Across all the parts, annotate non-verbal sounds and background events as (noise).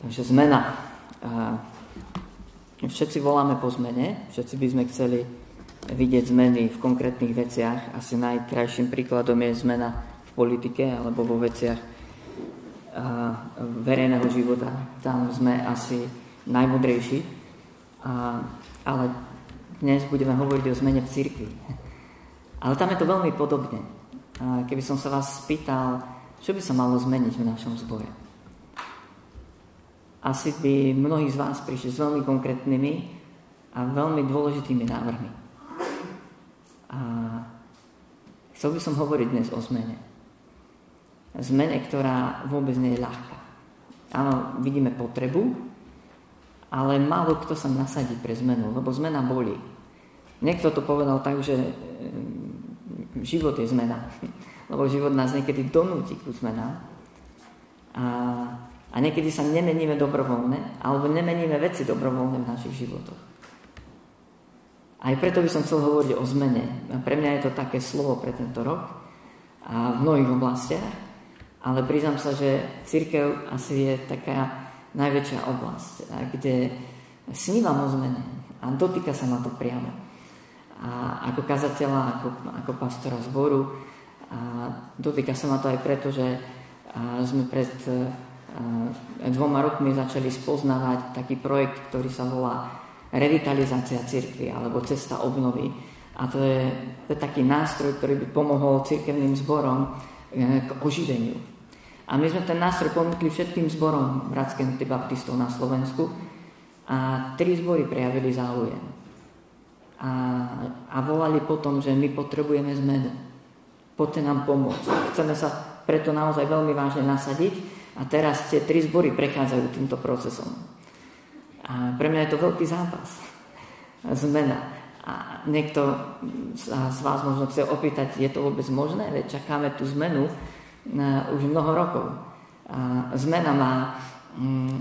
Takže zmena. Všetci voláme po zmene, všetci by sme chceli vidieť zmeny v konkrétnych veciach. Asi najkrajším príkladom je zmena v politike alebo vo veciach verejného života. Tam sme asi najmudrejší. Ale dnes budeme hovoriť o zmene v cirkvi. Ale tam je to veľmi podobne. Keby som sa vás spýtal, čo by sa malo zmeniť v našom zbore? Asi by mnohí z vás prišli s veľmi konkrétnymi a veľmi dôležitými návrhmi. A chcel by som hovoriť dnes o zmene. Zmene, ktorá vôbec nie je ľahká. Áno, vidíme potrebu, ale málo kto sa nasadí pre zmenu, lebo zmena bolí. Niekto to povedal tak, že mm, život je zmena, (laughs) lebo život nás niekedy donúti ku zmenám. A niekedy sa nemeníme dobrovoľne, alebo nemeníme veci dobrovoľne v našich životoch. Aj preto by som chcel hovoriť o zmene. Pre mňa je to také slovo pre tento rok a v mnohých oblastiach, ale priznám sa, že církev asi je taká najväčšia oblasť, kde snívam o zmene a dotýka sa ma to priamo. A ako kazateľa, ako, ako pastora zboru, a dotýka sa ma to aj preto, že sme pred dvoma rokmi začali spoznávať taký projekt, ktorý sa volá revitalizácia cirkvi alebo cesta obnovy. A to je, to je taký nástroj, ktorý by pomohol cirkevným zborom e, k oživeniu. A my sme ten nástroj ponúkli všetkým zborom Bratských baptistov na Slovensku a tri zbory prejavili záujem. A, a volali potom, že my potrebujeme zmenu. Poďte nám pomôcť. Chceme sa preto naozaj veľmi vážne nasadiť a teraz tie tri zbory prechádzajú týmto procesom. A pre mňa je to veľký zápas. Zmena. A niekto sa z vás možno chce opýtať, je to vôbec možné? Veď čakáme tú zmenu na už mnoho rokov. A zmena má mm,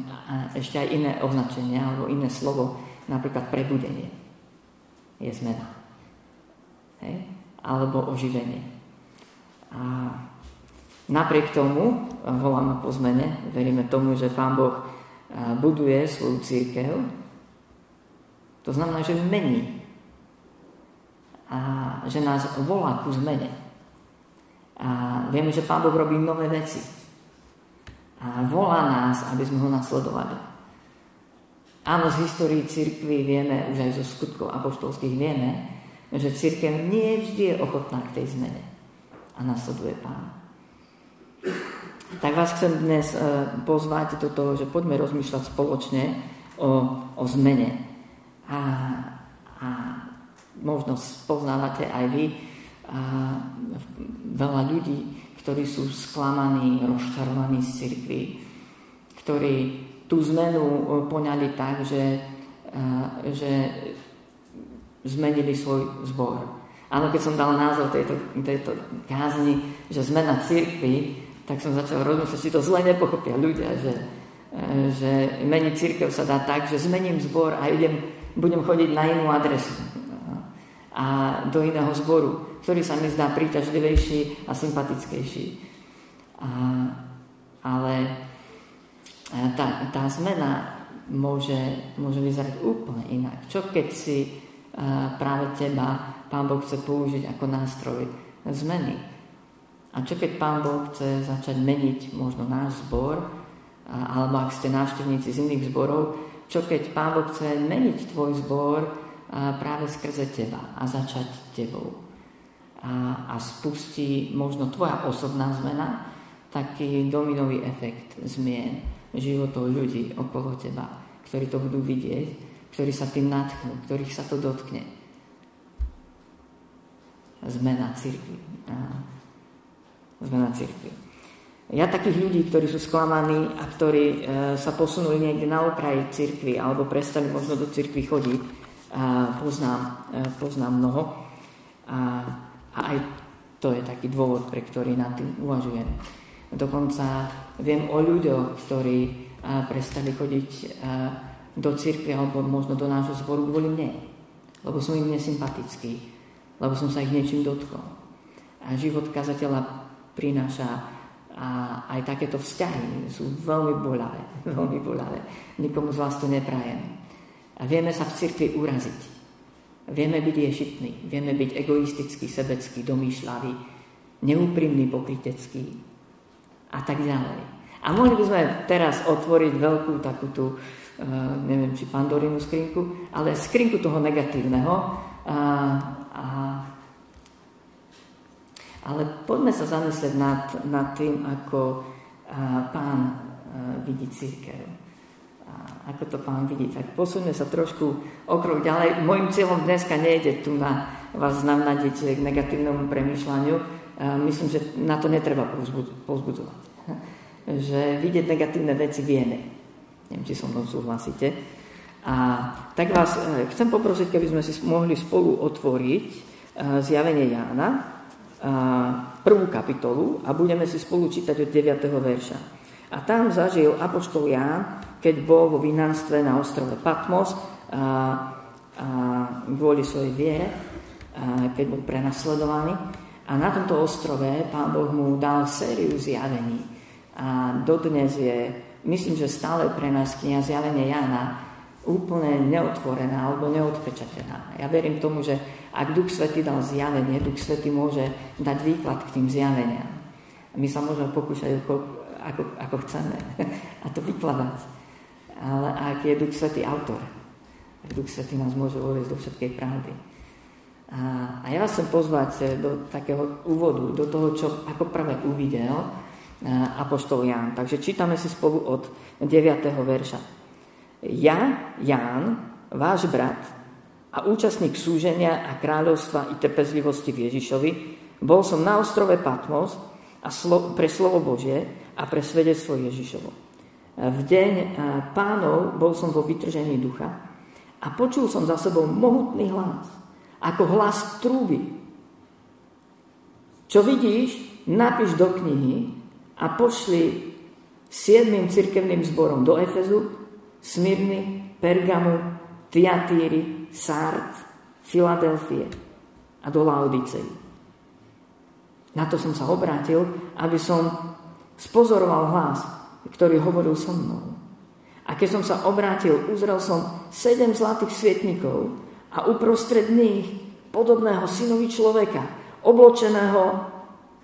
ešte aj iné označenie alebo iné slovo, napríklad prebudenie. Je zmena. Hej? Alebo oživenie. A Napriek tomu voláme po zmene, veríme tomu, že Pán Boh buduje svoju církev. To znamená, že mení. A že nás volá ku zmene. A vieme, že Pán Boh robí nové veci. A volá nás, aby sme ho nasledovali. Áno, z histórii církvy vieme, už aj zo skutkov apoštolských vieme, že církev nie vždy je ochotná k tej zmene. A nasleduje Pána. Tak vás chcem dnes e, pozvať do toho, že poďme rozmýšľať spoločne o, o zmene. A, a možno spoznávate aj vy a veľa ľudí, ktorí sú sklamaní, rozčarovaní z cirkvi, ktorí tú zmenu e, poňali tak, že, e, že zmenili svoj zbor. Áno, keď som dal názov tejto, tejto kázni, že zmena cirkvi, tak som začal rozmýšľať, či to zle nepochopia ľudia, že, e, že meniť církev sa dá tak, že zmením zbor a idem, budem chodiť na inú adresu a do iného zboru, ktorý sa mi zdá príťažlivejší a sympatickejší. A, ale e, tá, tá zmena môže, môže vyzerať úplne inak. Čo keď si práve teba Pán Boh chce použiť ako nástroj zmeny? A čo keď Pán Boh chce začať meniť možno náš zbor, alebo ak ste návštevníci z iných zborov, čo keď Pán Boh chce meniť tvoj zbor práve skrze teba a začať tebou. A, a spustí možno tvoja osobná zmena, taký dominový efekt zmien životov ľudí okolo teba, ktorí to budú vidieť, ktorí sa tým natchnú, ktorých sa to dotkne. Zmena církvy zmena cirkvi. Ja takých ľudí, ktorí sú sklamaní a ktorí e, sa posunuli niekde na okraji cirkvi alebo prestali možno do cirkvi chodiť, a poznám, e, poznám mnoho. A, a aj to je taký dôvod, pre ktorý nad tým uvažujem. Dokonca viem o ľuďoch, ktorí a, prestali chodiť a, do cirkvi alebo možno do nášho zboru kvôli mne. Lebo som im nesympatický, lebo som sa ich niečím dotkol. A život kazateľa prináša a aj takéto vzťahy sú veľmi bolavé, (laughs) veľmi bolavé. Nikomu z vás to neprajem. A vieme sa v cirkvi uraziť. Vieme byť ješitní, vieme byť egoistický, sebecký, domýšľavý, neúprimný, pokrytecký a tak ďalej. A mohli by sme teraz otvoriť veľkú takú tú, uh, neviem, či pandorinu skrinku, ale skrinku toho negatívneho. A ale poďme sa zamyslieť nad, nad tým, ako pán vidí církev. Ako to pán vidí. Tak posuňme sa trošku okrok ďalej. Mojím cieľom dneska nejde tu na vás navnadiť k negatívnemu premýšľaniu. Myslím, že na to netreba pozbudzovať. (laughs) Že vidieť negatívne veci vieme. Neviem, či so mnou súhlasíte. A tak vás e, chcem poprosiť, keby sme si mohli spolu otvoriť e, zjavenie Jána, prvú kapitolu a budeme si spolu čítať od 9. verša. A tam zažil Apoštol Ján, keď bol vo vinánstve na ostrove Patmos a, a kvôli svojej viere, a keď bol prenasledovaný. A na tomto ostrove Pán Boh mu dal sériu zjavení. A dodnes je, myslím, že stále pre nás kniha zjavenie Jána úplne neotvorená alebo neodpečatená. Ja verím tomu, že ak Duch Svety dal zjavenie, Duch Svety môže dať výklad k tým zjaveniam. My sa môžeme pokúšať ako, ako, ako chceme (laughs) a to vykladať. Ale ak je Duch Svety autor, tak Duch Svety nás môže uvieť do všetkej pravdy. A, a ja vás chcem pozvať do takého úvodu, do toho, čo ako prvé uvidel Apoštol Ján. Takže čítame si spolu od 9. verša. Ja, Ján, váš brat, a účastník súženia a kráľovstva i trpezlivosti v Ježišovi, bol som na ostrove Patmos a slo- pre slovo Božie a pre svedectvo Ježišovo. V deň pánov bol som vo vytržení ducha a počul som za sebou mohutný hlas, ako hlas trúby. Čo vidíš, napíš do knihy a pošli siedmým cirkevným zborom do Efezu, Smyrny, Pergamu, Tiatíry, Sard, Filadelfie a do Laodicei. Na to som sa obrátil, aby som spozoroval hlas, ktorý hovoril so mnou. A keď som sa obrátil, uzrel som sedem zlatých svietnikov a uprostred nich podobného synovi človeka, obločeného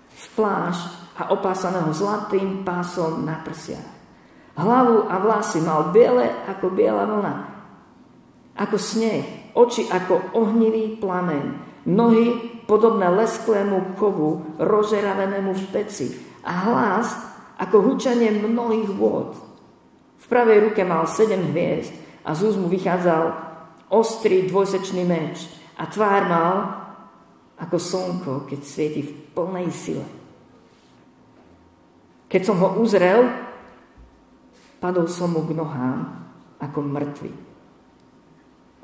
v pláž a opásaného zlatým pásom na prsiach. Hlavu a vlasy mal biele ako biela vlna, ako sneh, oči ako ohnivý plameň, nohy podobné lesklému kovu, rozeravenému v peci a hlas ako hučanie mnohých vôd. V pravej ruke mal sedem hviezd a z úzmu vychádzal ostrý dvojsečný meč a tvár mal ako slnko, keď svieti v plnej sile. Keď som ho uzrel, padol som mu k nohám ako mŕtvy.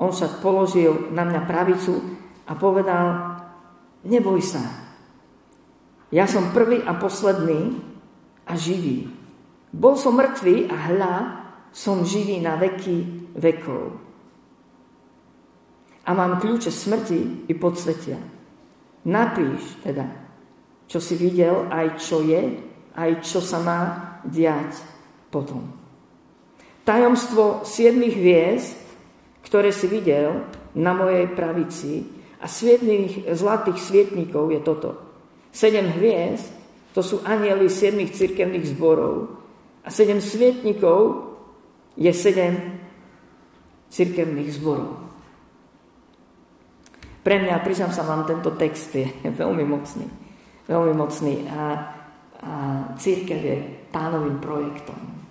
On však položil na mňa pravicu a povedal, neboj sa. Ja som prvý a posledný a živý. Bol som mŕtvý a hľa, som živý na veky vekov. A mám kľúče smrti i podsvetia. Napíš teda, čo si videl, aj čo je, aj čo sa má diať potom. Tajomstvo siedmých hviezd ktoré si videl na mojej pravici a svietných, zlatých svietníkov je toto. Sedem hviezd, to sú anieli siedmých cirkevných zborov a sedem svietníkov je sedem cirkevných zborov. Pre mňa, priznám sa vám, tento text je (laughs) veľmi mocný. Veľmi mocný a, a církev je pánovým projektom.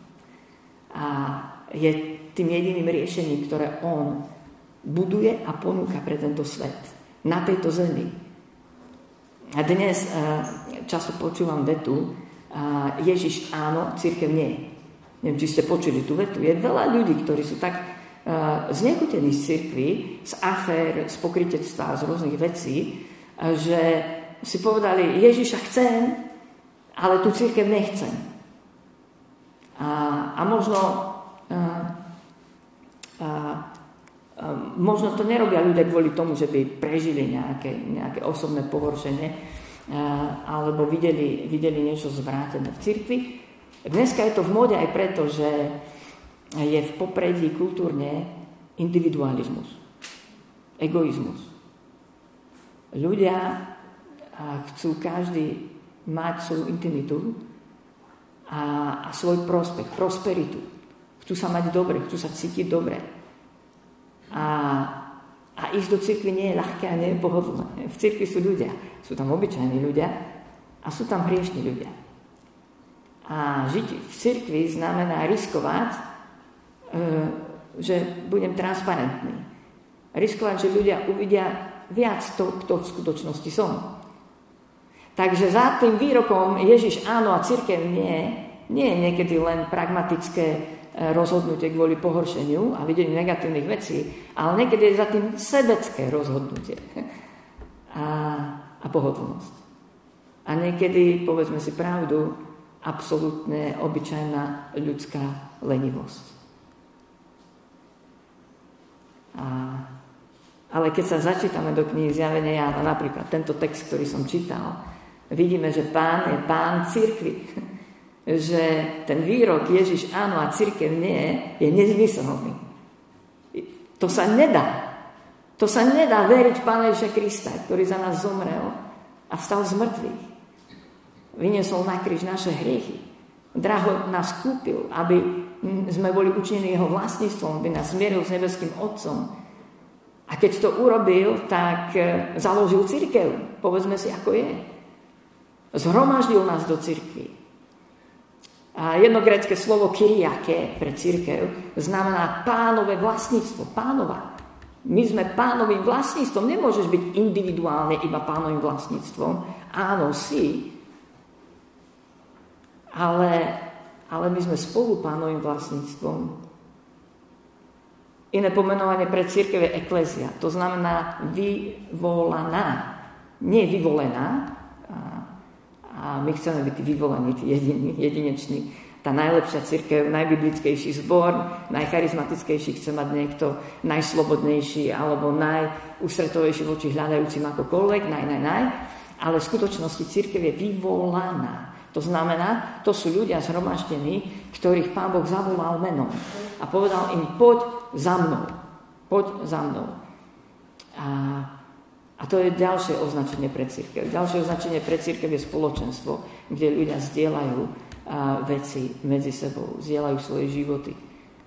A je tým jediným riešením, ktoré on buduje a ponúka pre tento svet na tejto zemi. A dnes uh, často počúvam vetu uh, Ježiš áno, církev nie. Neviem, či ste počuli tú vetu. Je veľa ľudí, ktorí sú tak uh, znechutení z církvy, z afér, z pokrytectva, z rôznych vecí, že si povedali, Ježiša chcem, ale tú církev nechcem. A, a možno uh, a, a možno to nerobia ľudia kvôli tomu, že by prežili nejaké, nejaké osobné pohoršenie, alebo videli, videli niečo zvrátené v cirkvi. Dneska je to v móde aj preto, že je v popredí kultúrne individualizmus, egoizmus. Ľudia chcú každý mať svoju intimitu a, a svoj prospech, prosperitu. Chcú sa mať dobre, chcú sa cítiť dobre. A, a ísť do cirkvi nie je ľahké a nie je pohodlné. V cirkvi sú ľudia. Sú tam obyčajní ľudia a sú tam hriešní ľudia. A žiť v cirkvi znamená riskovať, e, že budem transparentný. Riskovať, že ľudia uvidia viac to, kto v skutočnosti som. Takže za tým výrokom Ježiš áno a církev nie, nie je niekedy len pragmatické e, rozhodnutie kvôli pohoršeniu a videniu negatívnych vecí, ale niekedy je za tým sebecké rozhodnutie (laughs) a, a pohodlnosť. A niekedy, povedzme si pravdu, absolútne obyčajná ľudská lenivosť. A, ale keď sa začítame do knihy Zjavenia Jána, napríklad tento text, ktorý som čítal, vidíme, že pán je pán cirkvi. (laughs) Že ten výrok Ježiš áno a církev nie je nezmyselný. To sa nedá. To sa nedá veriť Pána Ježiša Krista, ktorý za nás zomrel a vstal z mŕtvych. Vyniesol na kríž naše hriechy. Draho nás kúpil, aby sme boli učinení jeho vlastníctvom, aby nás zmieril s nebeským Otcom. A keď to urobil, tak eh, založil církev. Povedzme si, ako je. Zhromaždil nás do cirkvi. A jedno grecké slovo kyriake pre církev znamená pánové vlastníctvo, pánova. My sme pánovým vlastníctvom, nemôžeš byť individuálne iba pánovým vlastníctvom. Áno, si, ale, ale my sme spolu pánovým vlastníctvom. Iné pomenovanie pre církev je eklezia, to znamená vyvolaná, nie vyvolená, a my chceme byť vyvolení, jediní, jedineční. Tá najlepšia církev, najbiblickejší zbor, najcharizmatickejší chce mať niekto najslobodnejší alebo najústretovejší voči hľadajúcim akokoľvek, naj, naj, naj. Ale v skutočnosti církev je vyvolaná. To znamená, to sú ľudia zhromaždení, ktorých Pán Boh zavolal menom. A povedal im, poď za mnou. Poď za mnou. A a to je ďalšie označenie pre církev. Ďalšie označenie pre církev je spoločenstvo, kde ľudia zdieľajú veci medzi sebou, zdieľajú svoje životy,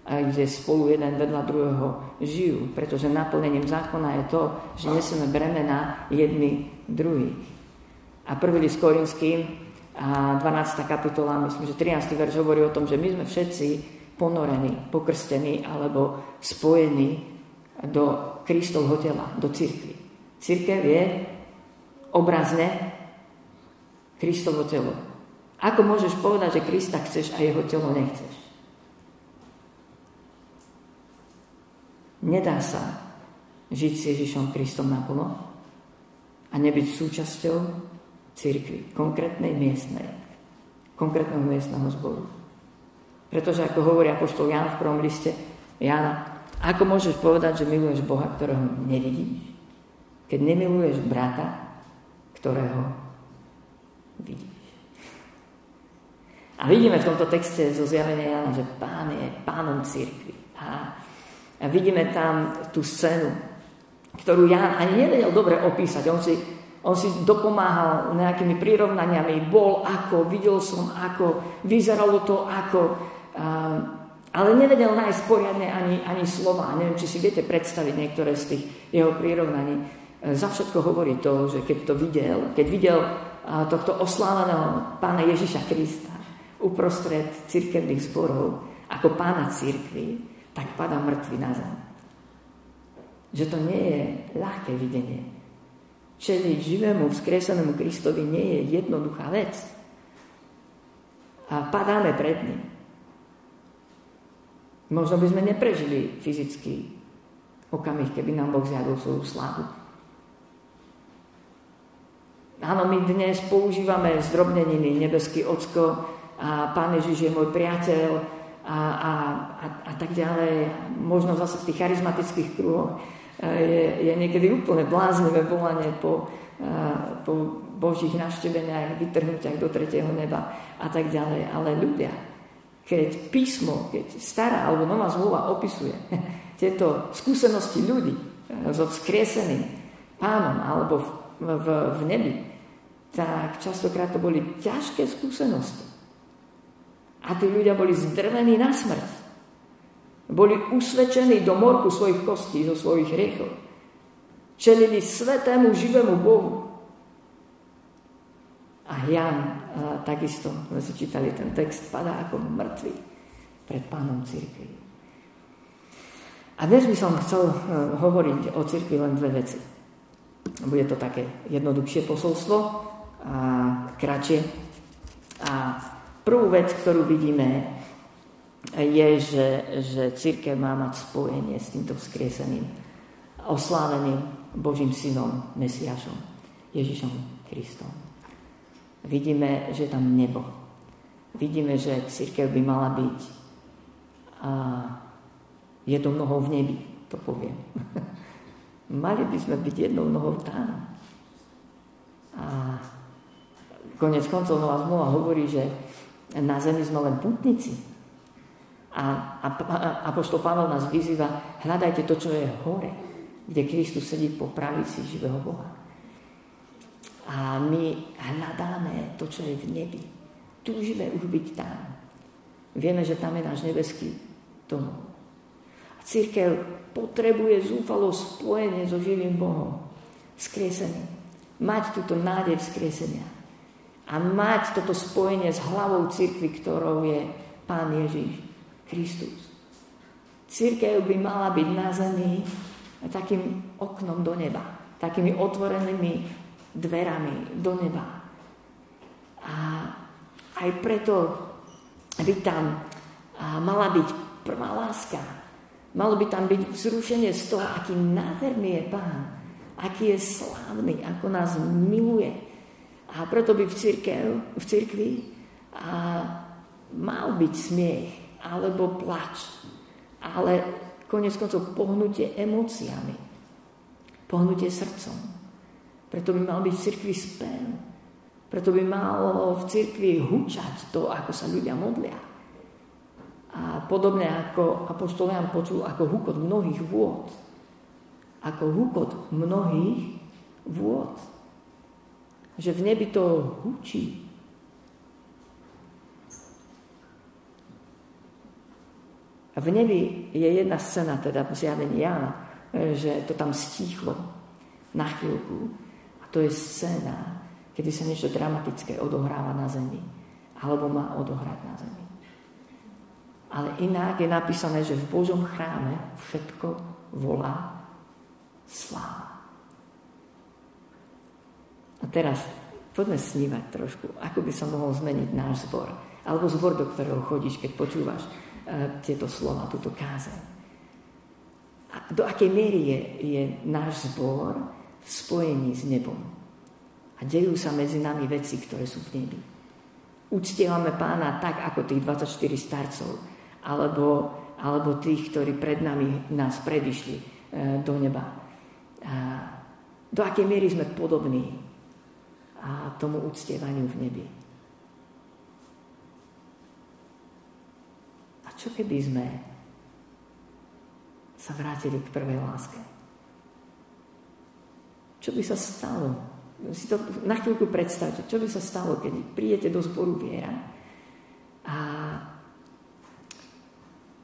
a kde spolu jeden vedľa druhého žijú, pretože naplnením zákona je to, že nesieme bremena jedni druhých. A prvý list Korinským, a 12. kapitola, myslím, že 13. verš hovorí o tom, že my sme všetci ponorení, pokrstení alebo spojení do Kristovho tela, do církvy. Církev je obrazne Kristovo telo. Ako môžeš povedať, že Krista chceš a jeho telo nechceš? Nedá sa žiť s Ježišom Kristom naplno a nebyť súčasťou církvy, konkrétnej miestnej, konkrétneho miestneho zboru. Pretože ako hovorí apoštol Jan v prvom liste Jana, ako môžeš povedať, že miluješ Boha, ktorého nevidíš? Keď nemiluješ brata, ktorého vidíš. A vidíme v tomto texte zo zjavenia Jana, že pán je pánom církvy. A, a vidíme tam tú scénu, ktorú Jan ani nevedel dobre opísať. On si, on si dopomáhal nejakými prirovnaniami. Bol ako, videl som ako, vyzeralo to ako. A, ale nevedel nájsť poriadne ani, ani slova. Neviem, či si viete predstaviť niektoré z tých jeho prirovnaní. Za všetko hovorí to, že keď to videl, keď videl tohto osláveného pána Ježiša Krista uprostred cirkevných zborov ako pána církvy, tak padá mŕtvy na zem. Že to nie je ľahké videnie. Čeliť živému, vzkresenému Kristovi nie je jednoduchá vec. A padáme pred ním. Možno by sme neprežili fyzický okamih, keby nám Boh zjadol svoju slavu. Áno, my dnes používame zdrobneniny, nebeský ocko a Pán Ježiš je môj priateľ a, a, a, a tak ďalej. Možno zase v tých charizmatických kruhoch e, je, je niekedy úplne bláznivé volanie po, e, po Božích navšteveniach, vytrhnutiach do tretieho neba a tak ďalej. Ale ľudia, keď písmo, keď stará alebo nová zmluva opisuje (laughs) tieto skúsenosti ľudí so vzkrieseným pánom alebo v, v, nebi, tak častokrát to boli ťažké skúsenosti. A tí ľudia boli zdrvení na smrť. Boli usvedčení do morku svojich kostí, zo svojich riechov. Čelili svetému živému Bohu. A Jan a takisto, sme si čítali ten text, padá ako mŕtvy pred pánom církvy. A dnes by som chcel e, hovoriť o církvi len dve veci. Bude to také jednoduchšie posolstvo a kratšie. A Prvú vec, ktorú vidíme, je, že, že církev má mať spojenie s týmto vzkrieseným, osláveným Božím synom, Mesiašom, Ježišom Kristom. Vidíme, že tam nebo. Vidíme, že církev by mala byť a jednou nohou v nebi, to poviem. (laughs) Mali by sme byť jednou nohou tam. A konec koncov Nová zmluva hovorí, že na zemi sme len putníci. A, a, a Apoštol Pavel nás vyzýva, hľadajte to, čo je hore, kde Kristus sedí po pravici živého Boha. A my hľadáme to, čo je v nebi. Túžime už byť tam. Vieme, že tam je náš nebeský domov. A církev potrebuje zúfalo spojenie so živým Bohom. Skriesením. Mať túto nádej vzkriesenia a mať toto spojenie s hlavou cirkvi, ktorou je Pán Ježíš Kristus. Církev by mala byť na zemi takým oknom do neba, takými otvorenými dverami do neba. A aj preto by tam mala byť prvá láska. Malo by tam byť vzrušenie z toho, aký nádherný je Pán, aký je slávny, ako nás miluje, a preto by v, církev, v církvi a mal byť smiech alebo plač, ale konec koncov pohnutie emóciami, pohnutie srdcom. Preto by mal byť v cirkvi spev. Preto by malo v cirkvi hučať to, ako sa ľudia modlia. A podobne ako Apoštol Jan počul ako hukot mnohých vôd. Ako hukot mnohých vôd že v nebi to hučí. A v nebi je jedna scéna, teda v zjavení Jana, že to tam stíchlo na chvíľku. A to je scéna, kedy sa niečo dramatické odohráva na zemi. Alebo má odohrať na zemi. Ale inak je napísané, že v Božom chráme všetko volá sláva. A teraz poďme snívať trošku, ako by som mohol zmeniť náš zbor. Alebo zbor, do ktorého chodíš, keď počúvaš uh, tieto slova, túto kázeň. A do akej miery je, je náš zbor v spojení s nebom. A dejú sa medzi nami veci, ktoré sú v nebi. Uctievame pána tak, ako tých 24 starcov, alebo, alebo tých, ktorí pred nami nás predišli uh, do neba. Do akej miery sme podobní tomu uctievaniu v nebi. A čo keby sme sa vrátili k prvej láske? Čo by sa stalo? Si to na chvíľku predstavte. Čo by sa stalo, keď prídete do zboru viera a,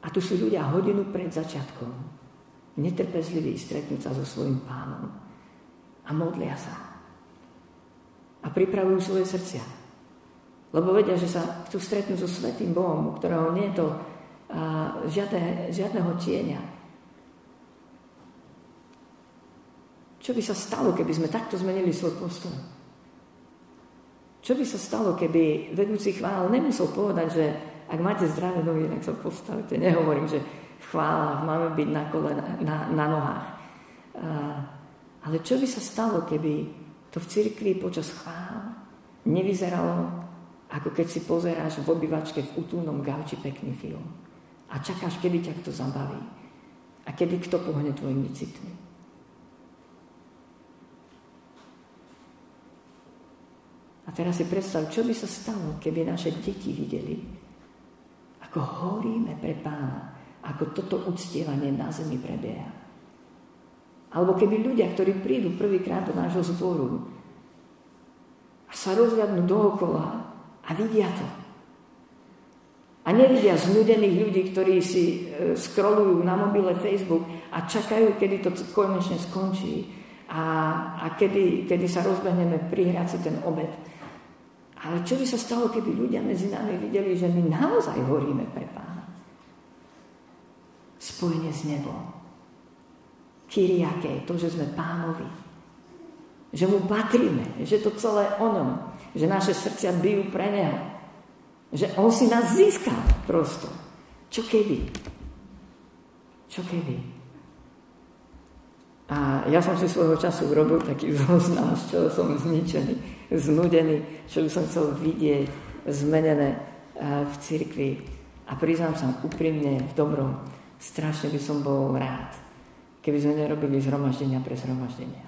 a tu sú ľudia hodinu pred začiatkom netrpezliví stretnúť sa so svojím pánom a modlia sa a pripravujú svoje srdcia. Lebo vedia, že sa chcú stretnúť so Svetým Bohom, ktorého nie je to a, žiadne, žiadneho tieňa. Čo by sa stalo, keby sme takto zmenili svoj postoj? Čo by sa stalo, keby vedúci chvál nemusel povedať, že ak máte zdravé nohy, tak sa postavte. Nehovorím, že v chválach máme byť na, kole, na, na nohách. A, ale čo by sa stalo, keby to v cirkvi počas chvál nevyzeralo, ako keď si pozeráš v obyvačke v útulnom gauči pekný film a čakáš, kedy ťa kto zabaví a kedy kto pohne tvojimi citmi. A teraz si predstav, čo by sa stalo, keby naše deti videli, ako horíme pre pána, ako toto uctievanie na zemi prebieha. Alebo keby ľudia, ktorí prídu prvýkrát do nášho zboru a sa rozhľadnú dookola a vidia to, a nevidia znudených ľudí, ktorí si e, scrollujú na mobile Facebook a čakajú, kedy to konečne skončí a, a kedy, kedy sa rozbehneme prihrať si ten obed. Ale čo by sa stalo, keby ľudia medzi nami videli, že my naozaj horíme pre pána? Spojenie s nebom. Kyriake, to, že sme pánovi. Že mu patríme, že to celé onom, že naše srdcia bijú pre neho že on si nás získal prosto. Čo keby? Čo keby? A ja som si svojho času urobil taký zoznam, z čoho som zničený, znudený, čo by som chcel vidieť zmenené v cirkvi. A priznám sa úprimne, v dobrom, strašne by som bol rád, keby sme nerobili zhromaždenia pre zhromaždenia.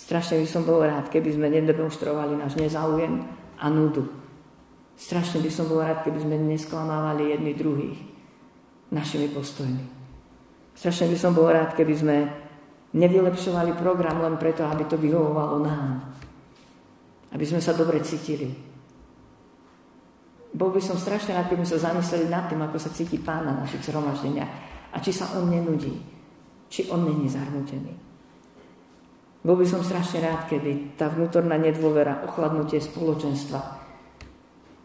Strašne by som bol rád, keby sme nedemonstrovali náš nezáujem a nudu Strašne by som bol rád, keby sme nesklamávali jedni druhých našimi postojmi. Strašne by som bol rád, keby sme nevylepšovali program len preto, aby to vyhovovalo nám. Aby sme sa dobre cítili. Bol by som strašne rád, keby sme sa zamysleli nad tým, ako sa cíti pán na našich zhromaždeniach a či sa on nenudí, či on není zarmutený. Bol by som strašne rád, keby tá vnútorná nedôvera, ochladnutie spoločenstva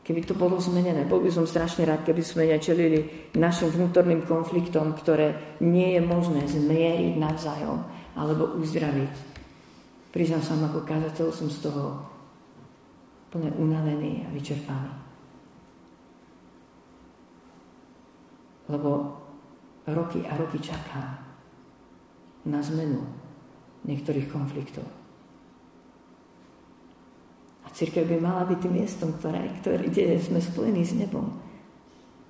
Keby to bolo zmenené, bol by som strašne rád, keby sme nečelili našim vnútorným konfliktom, ktoré nie je možné zmieriť navzájom alebo uzdraviť. Priznám sa, ako kázateľ som z toho plne unavený a vyčerpaný. Lebo roky a roky čaká na zmenu niektorých konfliktov. Církev by mala byť tým miestom, ktoré, ktoré, kde sme spojení s nebom.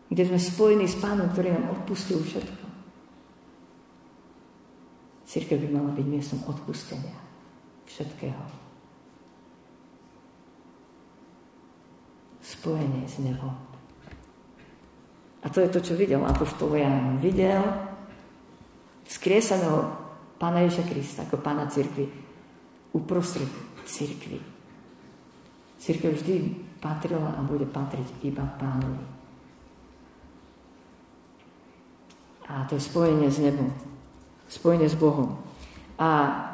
Kde sme spojení s Pánom, ktorý nám odpustil všetko. Církev by mala byť miestom odpustenia všetkého. Spojenie s nebom. A to je to, čo videl Apoštol Ján. Videl skriesaného Pána Ježa Krista ako Pána Církvy uprostred Církvy Církev vždy patrila a bude patriť iba pánovi. A to je spojenie s nebom. Spojenie s Bohom. A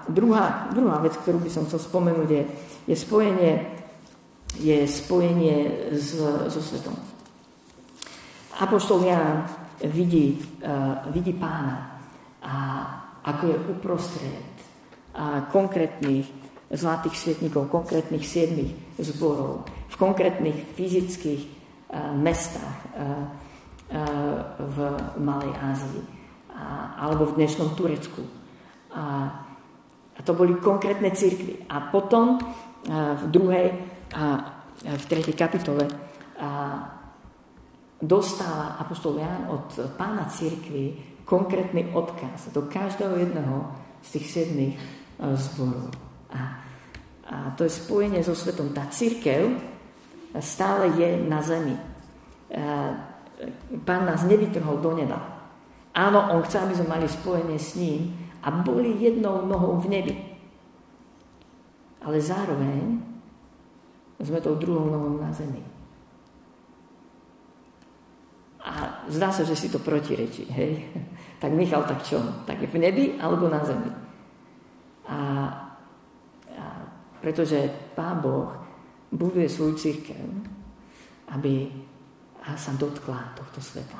druhá, druhá vec, ktorú by som chcel spomenúť, je, je spojenie, je spojenie s, so svetom. Apoštol Ján vidí, uh, vidí pána a ako je uprostred a konkrétnych zlatých svietnikov, konkrétnych siedmých zborov, v konkrétnych fyzických uh, mestách uh, v Malej Ázii a, alebo v dnešnom Turecku. A, a to boli konkrétne církvy. A potom uh, v druhej a v tretej kapitole uh, dostáva Apoštol Ján od pána církvy konkrétny odkaz do každého jedného z tých siedmých zborov. A, a to je spojenie so svetom. Tá církev stále je na zemi. Pán nás nevytrhol do neba. Áno, on chce, aby sme mali spojenie s ním a boli jednou nohou v nebi. Ale zároveň sme tou druhou nohou na zemi. A zdá sa, že si to protirečí. Hej? (laughs) Tak Michal, tak čo? Tak je v nebi alebo na zemi? A pretože Pán Boh buduje svoju církev, aby sa dotkla tohto sveta.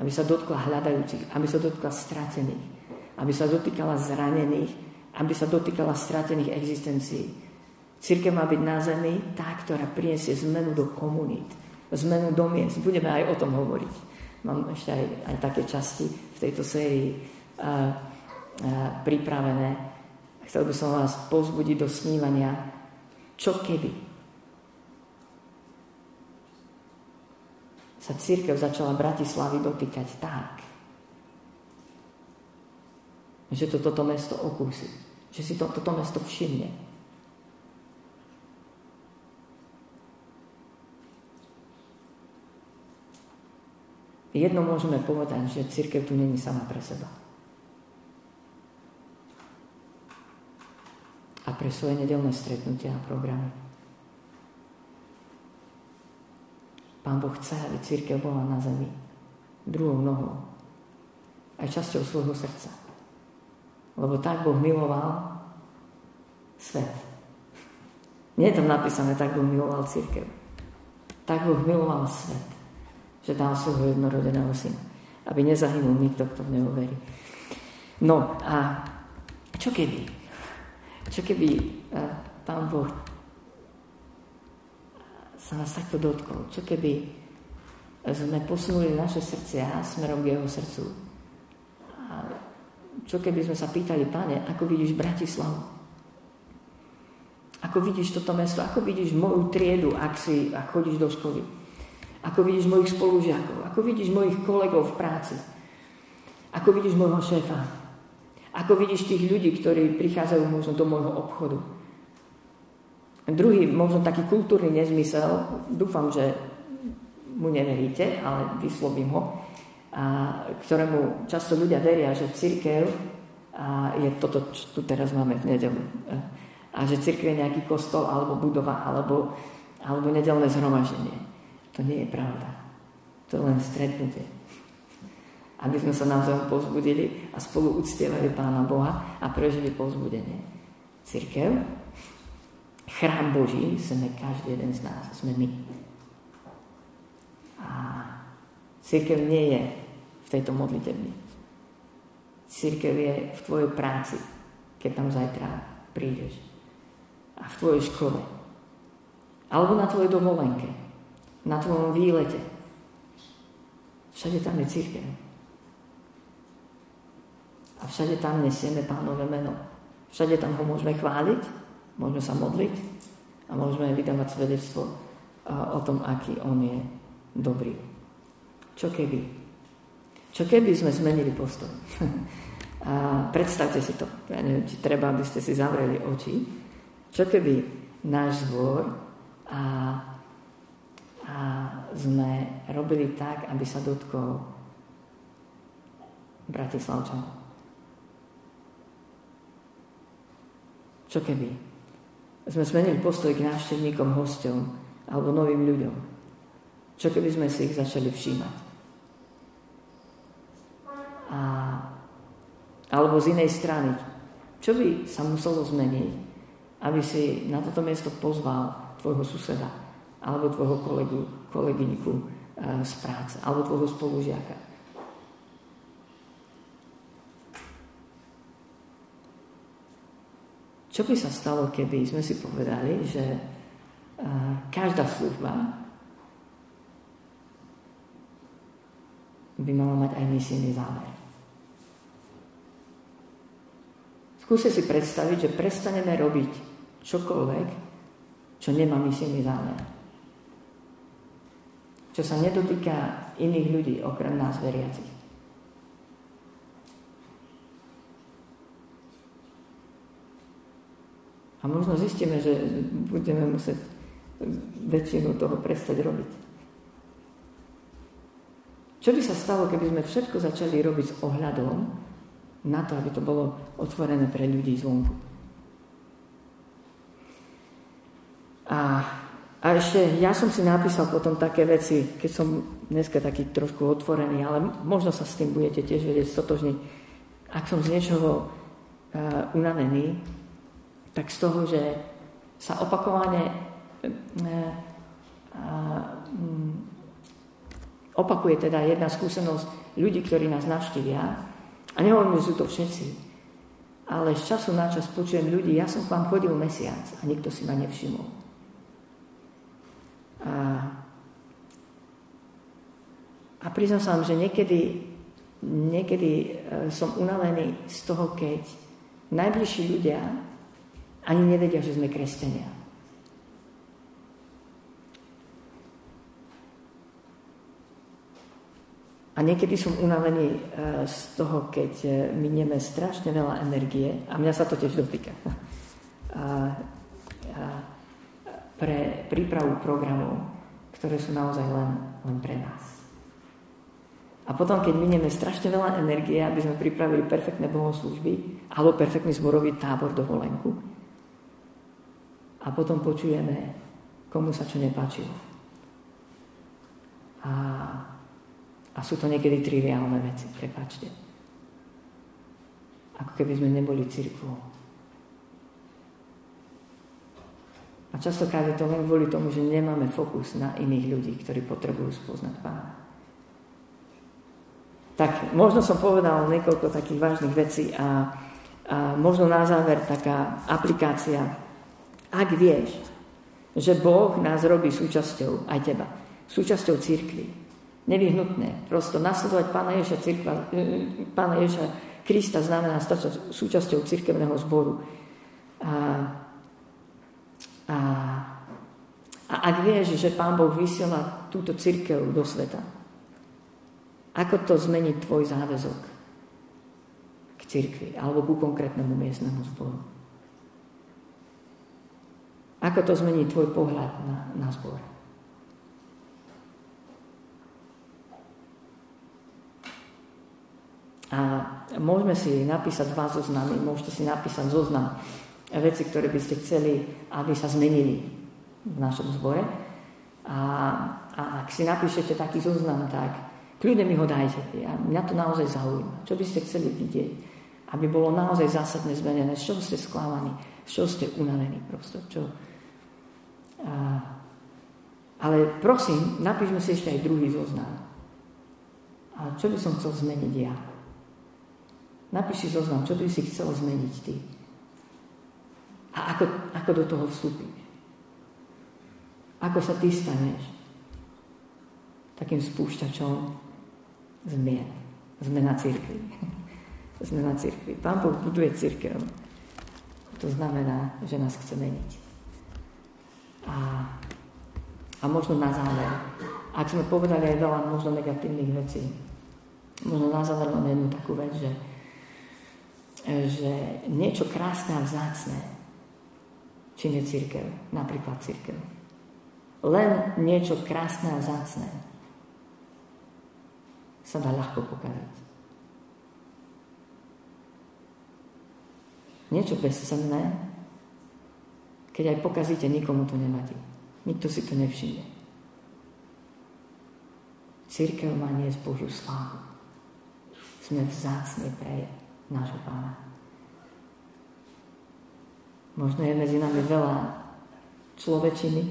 Aby sa dotkla hľadajúcich, aby sa dotkla stratených, aby sa dotýkala zranených, aby sa dotýkala stratených existencií. Církev má byť na zemi tá, ktorá priniesie zmenu do komunít, zmenu do miest. Budeme aj o tom hovoriť. Mám ešte aj, aj také časti v tejto sérii uh, uh, pripravené. Chcel by som vás pozbudiť do snívania. Čo keby sa církev začala Bratislavy dotýkať tak, že to toto mesto okúsi, že si to, toto mesto všimne. Jedno môžeme povedať, že církev tu není sama pre seba. A pre svoje nedelné stretnutia a programy. Pán Boh chce, aby církev bola na zemi druhou nohou. Aj časťou svojho srdca. Lebo tak Boh miloval svet. Nie je tam napísané, tak Boh miloval církev. Tak Boh miloval svet, že dal svojho jednorodeného syna. Aby nezahynul nikto, kto v neho verí. No a čo keby? Čo keby uh, Pán Boh sa nás takto dotkol? Čo keby sme posunuli naše srdcia smerom k jeho srdcu? A čo keby sme sa pýtali, pane, ako vidíš Bratislavu? Ako vidíš toto mesto? Ako vidíš moju triedu, ak, si, ak chodíš do školy? Ako vidíš mojich spolužiakov? Ako vidíš mojich kolegov v práci? Ako vidíš môjho šéfa? Ako vidíš tých ľudí, ktorí prichádzajú možno do môjho obchodu? Druhý, možno taký kultúrny nezmysel, dúfam, že mu neveríte, ale vyslovím ho, a ktorému často ľudia veria, že církev a je toto, čo tu teraz máme v nedelu. A že církev je nejaký kostol, alebo budova, alebo, alebo nedelné zhromaždenie. To nie je pravda. To je len stretnutie. Aby sme sa navzájom pozbudili a spolu uctievali Pána Boha a prežili pozbudenie. Církev Chrám Boží sme každý jeden z nás, sme my. A církev nie je v tejto modlitebni. Církev je v tvojej práci, keď tam zajtra prídeš. A v tvojej škole. Alebo na tvojej dovolenke. Na tvojom výlete. Všade tam je církev. A všade tam nesieme pánové meno. Všade tam ho môžeme chváliť Môžeme sa modliť a môžeme vydávať svedectvo o tom, aký on je dobrý. Čo keby? Čo keby sme zmenili postoj? (laughs) a predstavte si to. Ja neviem, či treba, aby ste si zavreli oči. Čo keby náš zbor a, a sme robili tak, aby sa dotkol Bratislavčanov? Čo keby? sme zmenili postoj k návštevníkom, hosťom alebo novým ľuďom. Čo keby sme si ich začali všímať? A, alebo z inej strany, čo by sa muselo zmeniť, aby si na toto miesto pozval tvojho suseda alebo tvojho kolegu, kolegyňku e, z práce alebo tvojho spolužiaka. Čo by sa stalo, keby sme si povedali, že každá služba by mala mať aj misijný zámer. Skúste si predstaviť, že prestaneme robiť čokoľvek, čo nemá misijný zámer. Čo sa nedotýka iných ľudí, okrem nás veriacich. A možno zistíme, že budeme musieť väčšinu toho prestať robiť. Čo by sa stalo, keby sme všetko začali robiť s ohľadom na to, aby to bolo otvorené pre ľudí zvonku? A, a ešte ja som si napísal potom také veci, keď som dneska taký trošku otvorený, ale možno sa s tým budete tiež vedieť stotožniť. Ak som z niečoho uh, unavený, tak z toho, že sa opakovane e, e, mm, opakuje teda jedna skúsenosť ľudí, ktorí nás navštívia. A nehovorím, že sú to všetci. Ale z času na čas počujem ľudí, ja som k vám chodil mesiac a nikto si ma nevšimol. A, a priznám sa vám, že niekedy, niekedy e, som unavený z toho, keď najbližší ľudia ani nevedia, že sme kresťania. A niekedy som unavený e, z toho, keď e, minieme strašne veľa energie, a mňa sa to tiež dotýka, (laughs) pre prípravu programov, ktoré sú naozaj len, len pre nás. A potom, keď minieme strašne veľa energie, aby sme pripravili perfektné bohoslužby alebo perfektný zborový tábor dovolenku. A potom počujeme, komu sa čo nepáčilo. A, a sú to niekedy triviálne veci, prepačte. Ako keby sme neboli církvou. A častokrát je to len kvôli tomu, že nemáme fokus na iných ľudí, ktorí potrebujú spoznať Pána. Tak možno som povedal niekoľko takých vážnych vecí a, a možno na záver taká aplikácia. Ak vieš, že Boh nás robí súčasťou, aj teba, súčasťou církvy, nevyhnutné, prosto nasledovať Pána Ježa, církva, e, Pána Ježa Krista znamená stať súčasťou církevného zboru. A a, a ak vieš, že Pán Boh vysiela túto církev do sveta, ako to zmení tvoj záväzok k církvi alebo ku konkrétnemu miestnemu zboru? Ako to zmení tvoj pohľad na, na zbor? A môžeme si napísať dva zoznamy, môžete si napísať zoznam veci, ktoré by ste chceli, aby sa zmenili v našom zbore. A, a ak si napíšete taký zoznam, tak kľudne mi ho dajte. Ja, mňa to naozaj zaujíma. Čo by ste chceli vidieť? Aby bolo naozaj zásadne zmenené. Z čoho ste sklamaní? Z čoho ste unavení? Prosto, čo? Ale prosím, napíšme si ešte aj druhý zoznam. A čo by som chcel zmeniť ja? Napíši zoznam, čo by si chcel zmeniť ty. A ako, ako do toho vstúpiť? Ako sa ty staneš takým spúšťačom zmien? Zmena církvy. (laughs) Zmena církvy. Pán Boh buduje církev. To znamená, že nás chce meniť. A, a možno na záver, ak sme povedali aj veľa možno negatívnych vecí, možno na záver len jednu takú vec, že, že niečo krásne a vzácne je církev, napríklad církev. Len niečo krásne a zácne sa dá ľahko pokaziť. Niečo bezcenné, keď aj pokazíte, nikomu to nevadí. Nikto si to nevšimne. Církev má z Božiu slávu. Sme vzácne pre nášho pána. Možno je medzi nami veľa človečiny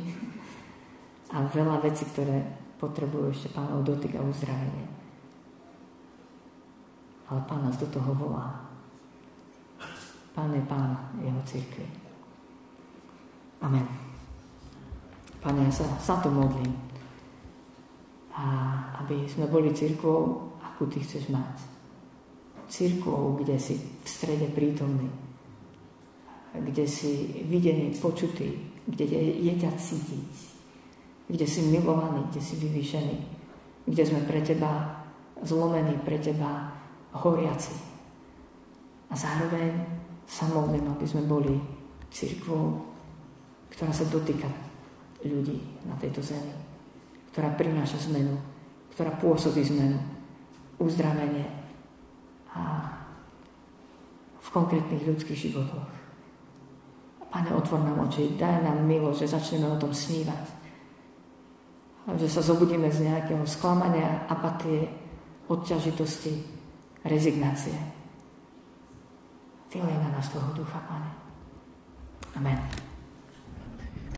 a veľa vecí, ktoré potrebujú ešte pánov dotyk a uzdravenie. Ale pán nás do toho volá. Pán je pán jeho církvy. Amen. Pane, ja sa, sa to modlím. A aby sme boli církvou, akú ty chceš mať. Církvou, kde si v strede prítomný kde si videný, počutý, kde je, je ťa cítiť, kde si milovaný, kde si vyvýšený, kde sme pre teba zlomení, pre teba horiaci. A zároveň sa modlím, aby sme boli církvou, ktorá sa dotýka ľudí na tejto zemi, ktorá prináša zmenu, ktorá pôsobí zmenu, uzdravenie a v konkrétnych ľudských životoch. Pane, otvor nám oči, daj nám milo, že začneme o tom snívať. Že sa zobudíme z nejakého sklamania, apatie, odťažitosti, rezignácie. Vylej na nás toho ducha, Pane. Amen.